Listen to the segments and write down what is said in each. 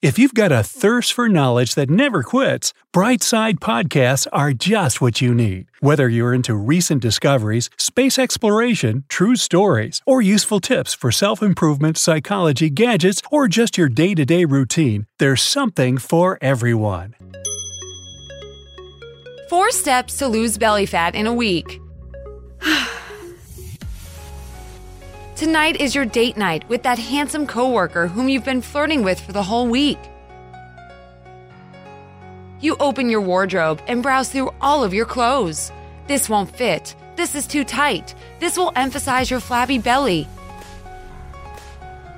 If you've got a thirst for knowledge that never quits, Brightside Podcasts are just what you need. Whether you're into recent discoveries, space exploration, true stories, or useful tips for self improvement, psychology, gadgets, or just your day to day routine, there's something for everyone. Four steps to lose belly fat in a week. Tonight is your date night with that handsome coworker whom you've been flirting with for the whole week. You open your wardrobe and browse through all of your clothes. This won't fit. This is too tight. This will emphasize your flabby belly.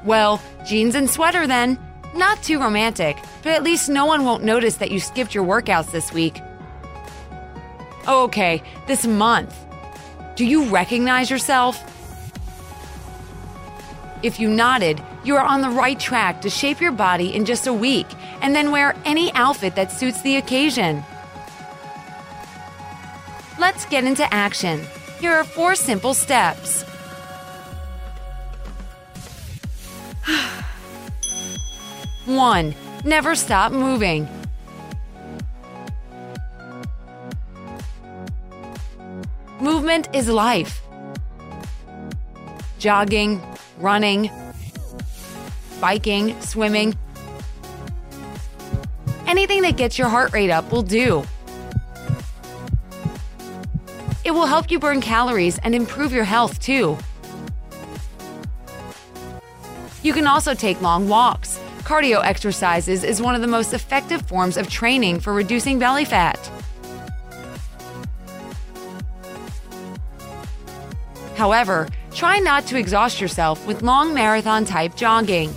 Well, jeans and sweater then. Not too romantic, but at least no one won't notice that you skipped your workouts this week. Oh, okay, this month. Do you recognize yourself? If you nodded, you are on the right track to shape your body in just a week and then wear any outfit that suits the occasion. Let's get into action. Here are four simple steps. One, never stop moving. Movement is life. Jogging, running, biking, swimming. Anything that gets your heart rate up will do. It will help you burn calories and improve your health too. You can also take long walks. Cardio exercises is one of the most effective forms of training for reducing belly fat. However, try not to exhaust yourself with long marathon type jogging.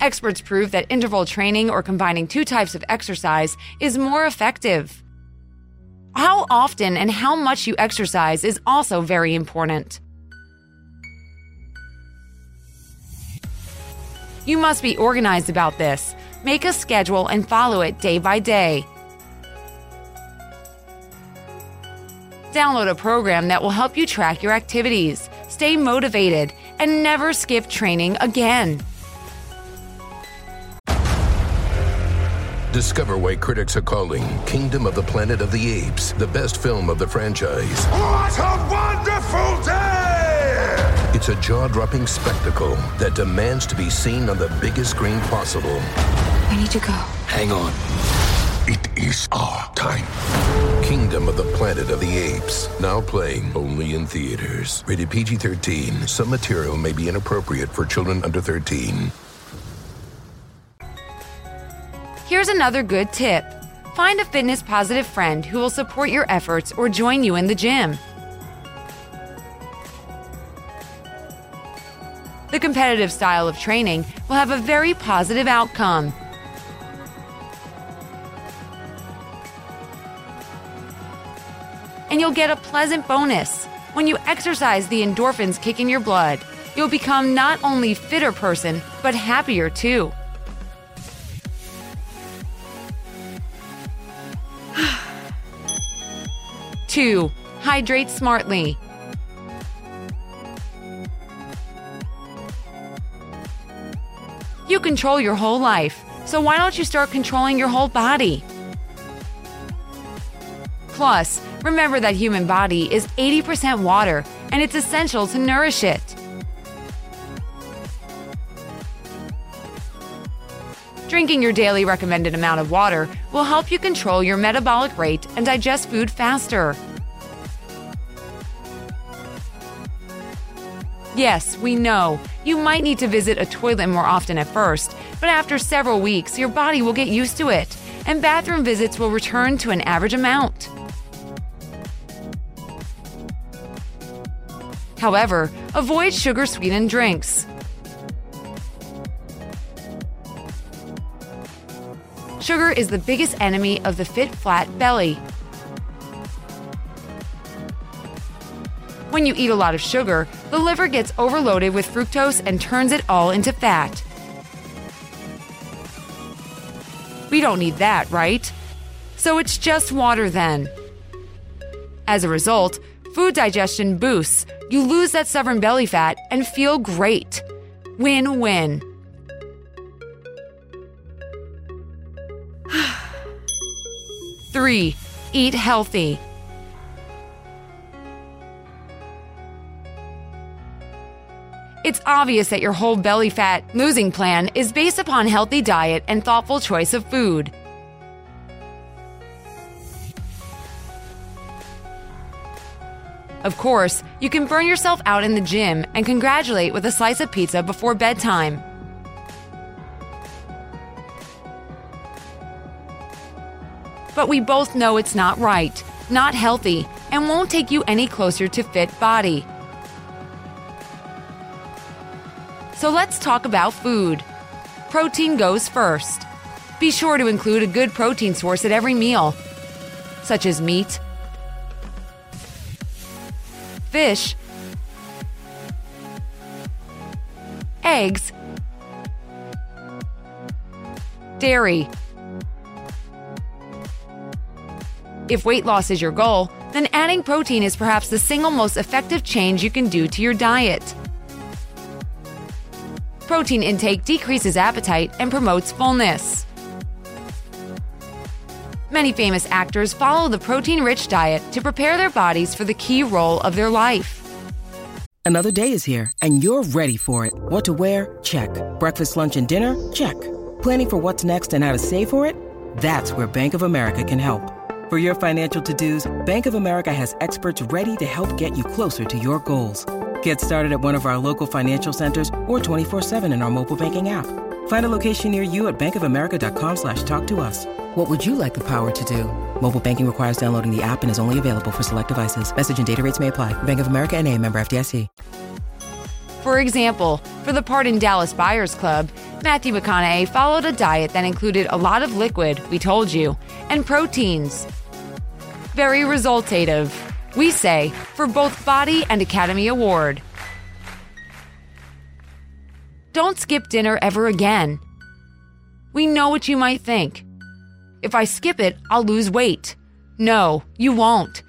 Experts prove that interval training or combining two types of exercise is more effective. How often and how much you exercise is also very important. You must be organized about this. Make a schedule and follow it day by day. Download a program that will help you track your activities, stay motivated, and never skip training again. Discover why critics are calling Kingdom of the Planet of the Apes the best film of the franchise. What a wonderful day! It's a jaw dropping spectacle that demands to be seen on the biggest screen possible. I need to go. Hang on. It is our time. Kingdom of the Planet of the Apes. Now playing only in theaters. Rated PG 13. Some material may be inappropriate for children under 13. Here's another good tip find a fitness positive friend who will support your efforts or join you in the gym. The competitive style of training will have a very positive outcome. And you'll get a pleasant bonus. When you exercise, the endorphins kick in your blood. You'll become not only fitter person, but happier too. Two, hydrate smartly. You control your whole life, so why don't you start controlling your whole body? Plus, remember that human body is 80% water and it's essential to nourish it. Drinking your daily recommended amount of water will help you control your metabolic rate and digest food faster. Yes, we know. You might need to visit a toilet more often at first, but after several weeks, your body will get used to it, and bathroom visits will return to an average amount. However, avoid sugar sweetened drinks. sugar is the biggest enemy of the fit, flat belly. When you eat a lot of sugar, the liver gets overloaded with fructose and turns it all into fat. We don't need that, right? So it's just water then. As a result, food digestion boosts, you lose that stubborn belly fat, and feel great. Win win. Three, eat healthy. It's obvious that your whole belly fat losing plan is based upon healthy diet and thoughtful choice of food. Of course, you can burn yourself out in the gym and congratulate with a slice of pizza before bedtime. But we both know it's not right, not healthy, and won't take you any closer to fit body. So let's talk about food. Protein goes first. Be sure to include a good protein source at every meal, such as meat, fish, eggs, dairy. If weight loss is your goal, then adding protein is perhaps the single most effective change you can do to your diet. Protein intake decreases appetite and promotes fullness. Many famous actors follow the protein rich diet to prepare their bodies for the key role of their life. Another day is here, and you're ready for it. What to wear? Check. Breakfast, lunch, and dinner? Check. Planning for what's next and how to save for it? That's where Bank of America can help. For your financial to dos, Bank of America has experts ready to help get you closer to your goals. Get started at one of our local financial centers or 24-7 in our mobile banking app. Find a location near you at bankofamerica.com slash talk to us. What would you like the power to do? Mobile banking requires downloading the app and is only available for select devices. Message and data rates may apply. Bank of America and a member FDIC. For example, for the part in Dallas Buyers Club, Matthew McConaughey followed a diet that included a lot of liquid, we told you, and proteins. Very resultative, we say, for both body and Academy Award. Don't skip dinner ever again. We know what you might think. If I skip it, I'll lose weight. No, you won't.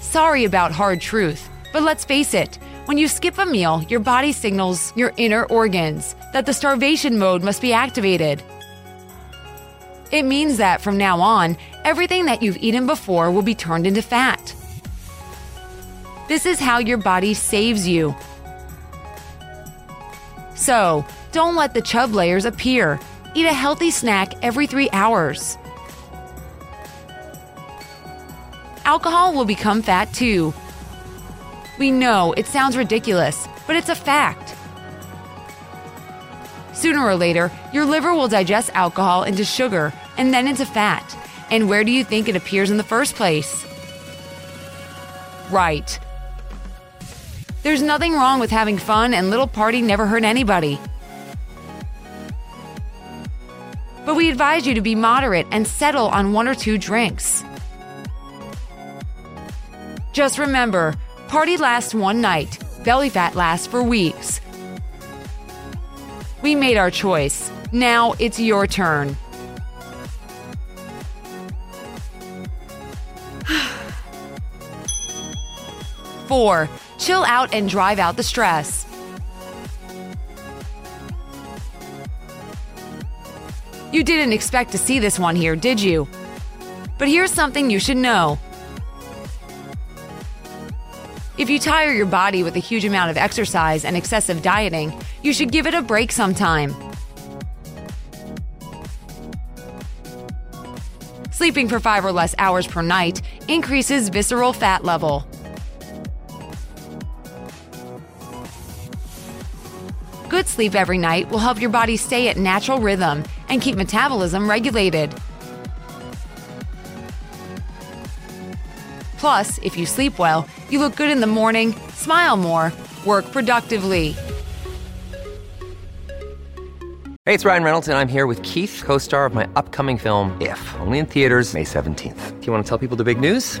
Sorry about hard truth, but let's face it. When you skip a meal, your body signals your inner organs that the starvation mode must be activated. It means that from now on, everything that you've eaten before will be turned into fat. This is how your body saves you. So, don't let the chub layers appear. Eat a healthy snack every three hours. Alcohol will become fat too. We know it sounds ridiculous, but it's a fact. Sooner or later, your liver will digest alcohol into sugar and then into fat. And where do you think it appears in the first place? Right. There's nothing wrong with having fun, and little party never hurt anybody. But we advise you to be moderate and settle on one or two drinks. Just remember party lasts one night, belly fat lasts for weeks. We made our choice. Now it's your turn. Four, chill out and drive out the stress. You didn't expect to see this one here, did you? But here's something you should know. If you tire your body with a huge amount of exercise and excessive dieting, you should give it a break sometime. Sleeping for five or less hours per night increases visceral fat level. Good sleep every night will help your body stay at natural rhythm and keep metabolism regulated. Plus, if you sleep well, you look good in the morning, smile more, work productively. Hey, it's Ryan Reynolds, and I'm here with Keith, co star of my upcoming film, If, only in theaters, May 17th. Do you want to tell people the big news?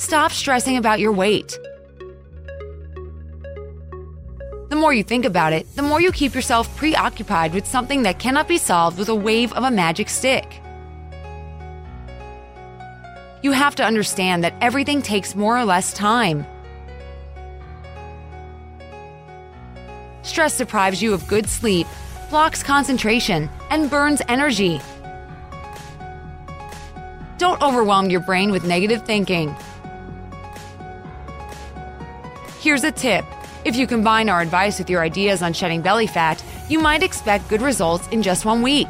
stop stressing about your weight. The more you think about it, the more you keep yourself preoccupied with something that cannot be solved with a wave of a magic stick. You have to understand that everything takes more or less time. Stress deprives you of good sleep, blocks concentration, and burns energy. Don't overwhelm your brain with negative thinking. Here's a tip if you combine our advice with your ideas on shedding belly fat, you might expect good results in just one week.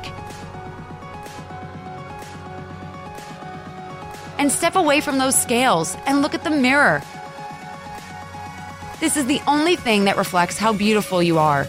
And step away from those scales and look at the mirror. This is the only thing that reflects how beautiful you are.